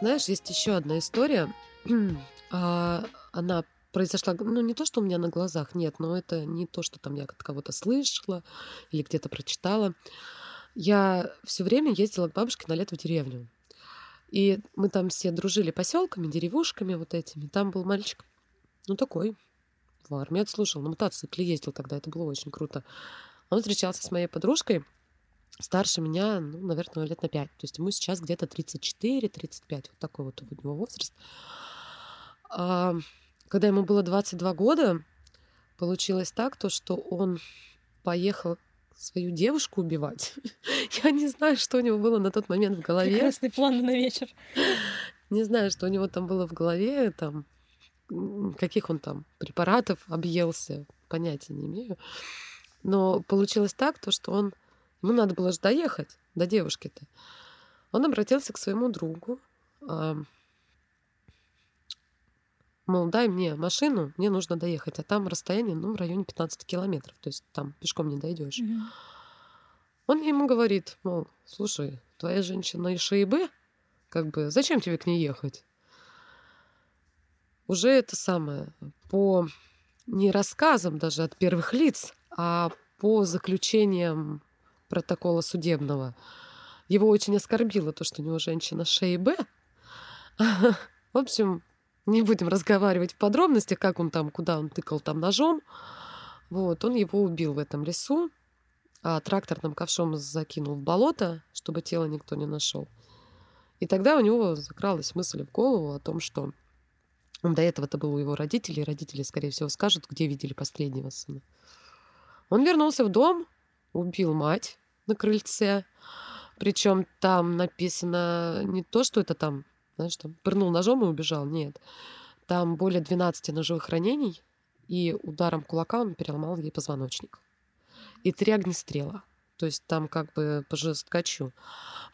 Знаешь, есть еще одна история. А, она произошла, ну не то, что у меня на глазах, нет, но это не то, что там я от кого-то слышала или где-то прочитала. Я все время ездила к бабушке на лето в деревню. И мы там все дружили поселками, деревушками вот этими. Там был мальчик, ну такой, в армии отслужил, на мотоцикле ездил тогда, это было очень круто. Он встречался с моей подружкой, старше меня, ну, наверное, лет на 5. То есть ему сейчас где-то 34-35, вот такой вот у него возраст. А, когда ему было 22 года, получилось так, то, что он поехал свою девушку убивать. Я не знаю, что у него было на тот момент в голове. Прекрасный план на вечер. Не знаю, что у него там было в голове, там, каких он там препаратов объелся, понятия не имею. Но получилось так, то, что он... Ему надо было же доехать до девушки-то. Он обратился к своему другу, мол, дай мне машину, мне нужно доехать, а там расстояние, ну, в районе 15 километров, то есть там пешком не дойдешь. Mm-hmm. Он ему говорит, мол, слушай, твоя женщина из Шаибы, как бы, зачем тебе к ней ехать? Уже это самое, по не рассказам даже от первых лиц, а по заключениям протокола судебного. Его очень оскорбило то, что у него женщина Шейбе. В общем, не будем разговаривать в подробностях, как он там, куда он тыкал там ножом. Вот, он его убил в этом лесу, а тракторным ковшом закинул в болото, чтобы тело никто не нашел. И тогда у него закралась мысль в голову о том, что до этого это был у его родителей, родители, скорее всего, скажут, где видели последнего сына. Он вернулся в дом, убил мать на крыльце. Причем там написано не то, что это там знаешь, там пырнул ножом и убежал. Нет. Там более 12 ножевых ранений, и ударом кулака он переломал ей позвоночник. И три огнестрела. То есть там как бы по жесткачу.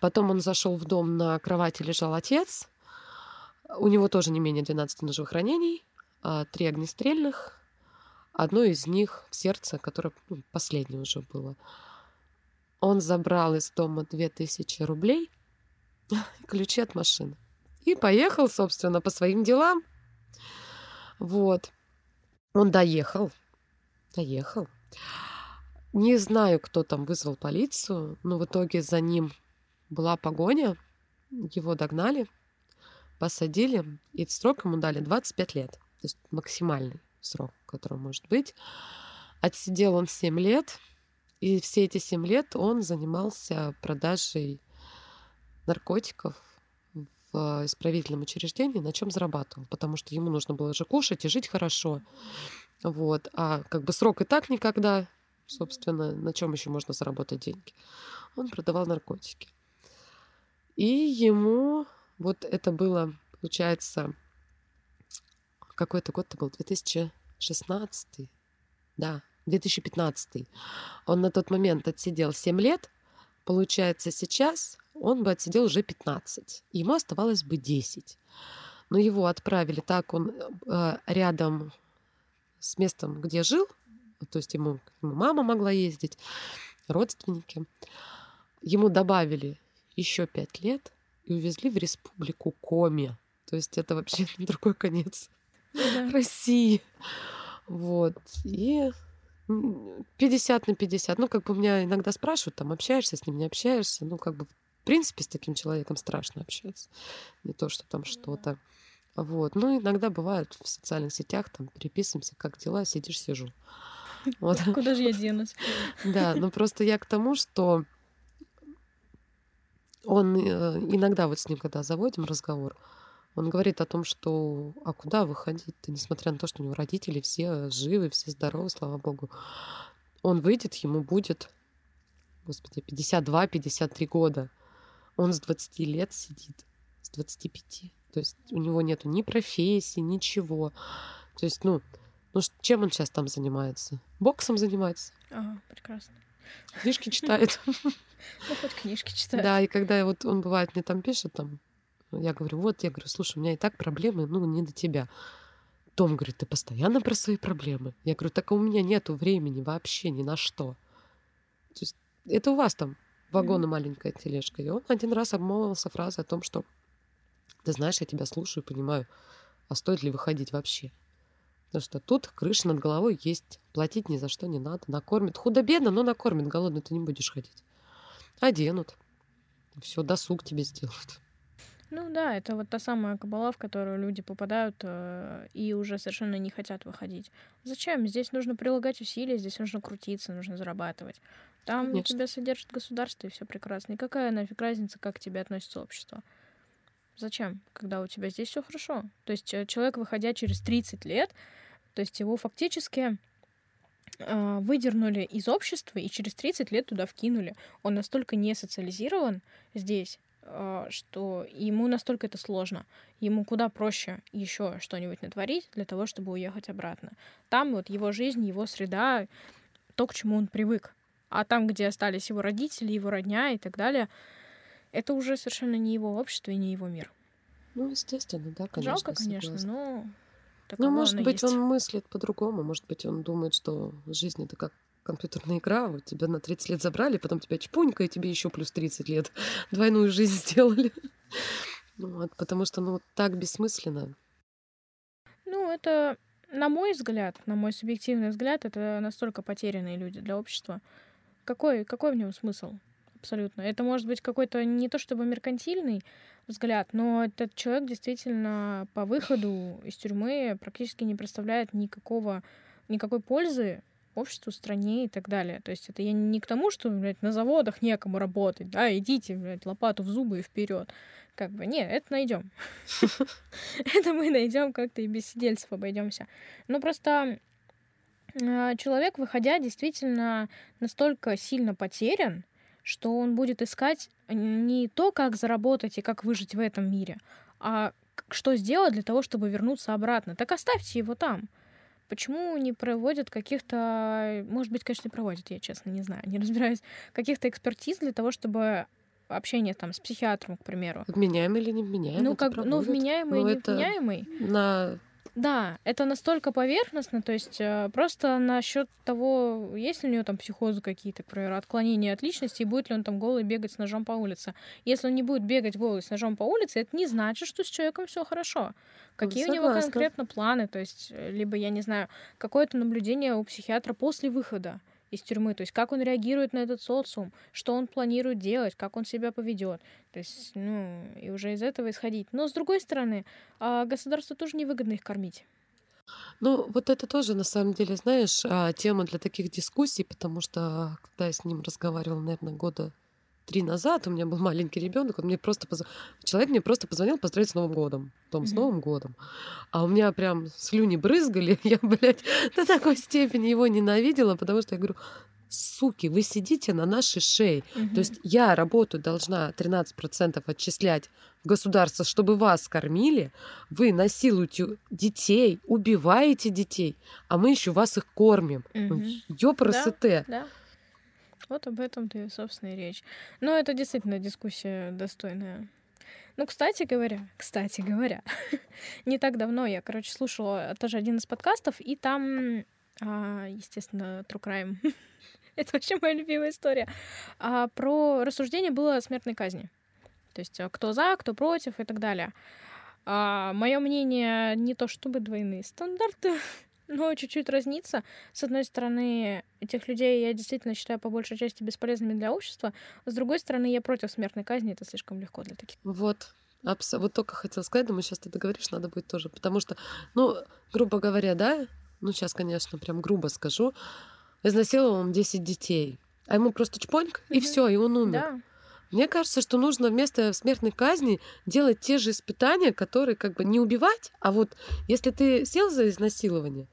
Потом он зашел в дом, на кровати лежал отец. У него тоже не менее 12 ножевых ранений, а три огнестрельных. Одно из них в сердце, которое ну, последнее уже было. Он забрал из дома 2000 рублей, ключи от машины. И поехал, собственно, по своим делам. Вот. Он доехал. Доехал. Не знаю, кто там вызвал полицию, но в итоге за ним была погоня. Его догнали, посадили, и срок ему дали 25 лет. То есть максимальный срок, который может быть. Отсидел он 7 лет, и все эти 7 лет он занимался продажей наркотиков в исправительном учреждении, на чем зарабатывал, потому что ему нужно было же кушать и жить хорошо. Вот. А как бы срок и так никогда, собственно, на чем еще можно заработать деньги. Он продавал наркотики. И ему, вот это было, получается, какой-то год это был, 2016, да, 2015. Он на тот момент отсидел 7 лет. Получается, сейчас он бы отсидел уже 15. Ему оставалось бы 10. Но его отправили так, он э, рядом с местом, где жил, то есть ему, ему мама могла ездить, родственники. Ему добавили еще 5 лет и увезли в республику Коми. То есть это вообще другой конец да. России. Вот. И 50 на 50. Ну, как бы меня иногда спрашивают, там, общаешься с ним, не общаешься. Ну, как бы в принципе, с таким человеком страшно общаться. Не то, что там что-то. Вот. Ну, иногда бывает в социальных сетях, там, переписываемся, как дела, сидишь, сижу. Вот. Куда же я денусь? Да, но просто я к тому, что он э, иногда вот с ним, когда заводим разговор, он говорит о том, что а куда выходить-то, несмотря на то, что у него родители все живы, все здоровы, слава богу. Он выйдет, ему будет, господи, 52-53 года. Он с 20 лет сидит, с 25. То есть у него нету ни профессии, ничего. То есть, ну, ну чем он сейчас там занимается? Боксом занимается. Ага, прекрасно. Книжки читает. Ну, хоть книжки читает. Да, и когда вот он бывает мне там пишет, там, я говорю, вот, я говорю, слушай, у меня и так проблемы, ну, не до тебя. Том говорит, ты постоянно про свои проблемы. Я говорю, так у меня нету времени вообще ни на что. То есть это у вас там вагона маленькая тележка. И он один раз обмолвился фразой о том, что ты знаешь, я тебя слушаю, понимаю, а стоит ли выходить вообще? Потому что тут крыша над головой есть, платить ни за что не надо, накормят. Худо-бедно, но накормят, голодный ты не будешь ходить. Оденут. Все, досуг тебе сделают. Ну да, это вот та самая кабала, в которую люди попадают э, и уже совершенно не хотят выходить. Зачем? Здесь нужно прилагать усилия, здесь нужно крутиться, нужно зарабатывать. Там Конечно. тебя содержит государство, и все прекрасно. И какая нафиг разница, как к тебе относится общество? Зачем, когда у тебя здесь все хорошо? То есть э, человек, выходя через 30 лет, то есть его фактически э, выдернули из общества и через 30 лет туда вкинули. Он настолько не социализирован здесь, что ему настолько это сложно. Ему куда проще еще что-нибудь натворить для того, чтобы уехать обратно. Там вот его жизнь, его среда, то, к чему он привык. А там, где остались его родители, его родня и так далее, это уже совершенно не его общество и не его мир. Ну, естественно, да, конечно. Жалко, конечно, согласна. но... Ну, может быть, есть. он мыслит по-другому. Может быть, он думает, что жизнь это как компьютерная игра, вот тебя на 30 лет забрали, потом тебя чпунька, и тебе еще плюс 30 лет двойную жизнь сделали. Ну, вот, потому что, ну, так бессмысленно. Ну, это, на мой взгляд, на мой субъективный взгляд, это настолько потерянные люди для общества. Какой, какой в нем смысл? Абсолютно. Это может быть какой-то не то чтобы меркантильный взгляд, но этот человек действительно по выходу из тюрьмы практически не представляет никакого, никакой пользы обществу, стране и так далее. То есть это я не к тому, что, блядь, на заводах некому работать, да, идите, блядь, лопату в зубы и вперед. Как бы, нет, это найдем. Это мы найдем как-то и без сидельцев обойдемся. Но просто а, человек, выходя, действительно настолько сильно потерян, что он будет искать не то, как заработать и как выжить в этом мире, а что сделать для того, чтобы вернуться обратно. Так оставьте его там. Почему не проводят каких-то, может быть, конечно, не проводят, я честно не знаю, не разбираюсь, каких-то экспертиз для того, чтобы общение там с психиатром, к примеру. Вменяемый или не вменяемый? Ну, как, ну, вменяемый и ну, невменяемый. На да, это настолько поверхностно, то есть э, просто насчет того, есть ли у него там психозы какие-то, например, отклонения от личности, и будет ли он там голый бегать с ножом по улице. Если он не будет бегать голый с ножом по улице, это не значит, что с человеком все хорошо. Какие ну, у него конкретно планы, то есть, э, либо, я не знаю, какое-то наблюдение у психиатра после выхода из тюрьмы, то есть как он реагирует на этот социум, что он планирует делать, как он себя поведет. То есть, ну, и уже из этого исходить. Но с другой стороны, а, государству тоже невыгодно их кормить. Ну, вот это тоже, на самом деле, знаешь, а, тема для таких дискуссий, потому что, когда я с ним разговаривала, наверное, года три назад у меня был маленький ребенок, он мне просто поз... человек мне просто позвонил поздравить с Новым годом, Том, с Новым годом. А у меня прям слюни брызгали, я, блядь, до такой степени его ненавидела, потому что я говорю, суки, вы сидите на нашей шее. То есть я работаю должна 13% отчислять в государство, чтобы вас кормили. Вы насилуете детей, убиваете детей, а мы еще вас их кормим. Угу. Ёпросоте. Да, да. Вот об этом-то и, собственно, и речь. Но это действительно дискуссия достойная. Ну, кстати говоря, кстати говоря, не так давно я, короче, слушала тоже один из подкастов, и там, а, естественно, True Crime. Это вообще моя любимая история. А, про рассуждение было о смертной казни. То есть а, кто за, кто против и так далее. А, мое мнение не то чтобы двойные стандарты, но чуть-чуть разнится. С одной стороны, этих людей я действительно считаю по большей части бесполезными для общества. С другой стороны, я против смертной казни. Это слишком легко для таких. Вот. Абс- вот только хотела сказать, думаю, сейчас ты договоришь, надо будет тоже. Потому что, ну, грубо говоря, да, ну, сейчас, конечно, прям грубо скажу, изнасиловал он 10 детей, а ему просто чпоньк, mm-hmm. и все, и он умер. Да. Мне кажется, что нужно вместо смертной казни делать те же испытания, которые как бы не убивать, а вот если ты сел за изнасилование,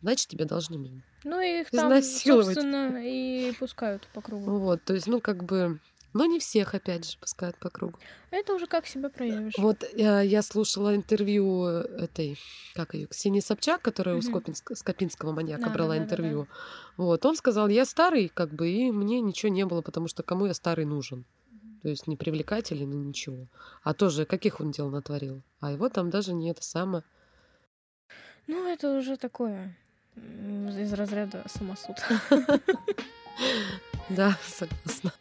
значит, тебя должны ну, их там, собственно, и пускают по кругу. Вот, то есть, ну, как бы... Но не всех, опять же, пускают по кругу. Это уже как себя проявишь. Вот я, я слушала интервью этой, как ее, Ксении Собчак, которая mm-hmm. у Скопинск, Скопинского маньяка да, брала да, интервью. Да, да. Вот, он сказал, я старый, как бы, и мне ничего не было, потому что кому я старый нужен. То есть не привлекательный, ну ничего. А тоже, каких он дел натворил? А его там даже не это самое. Ну, это уже такое из разряда самосуд. Да, согласна.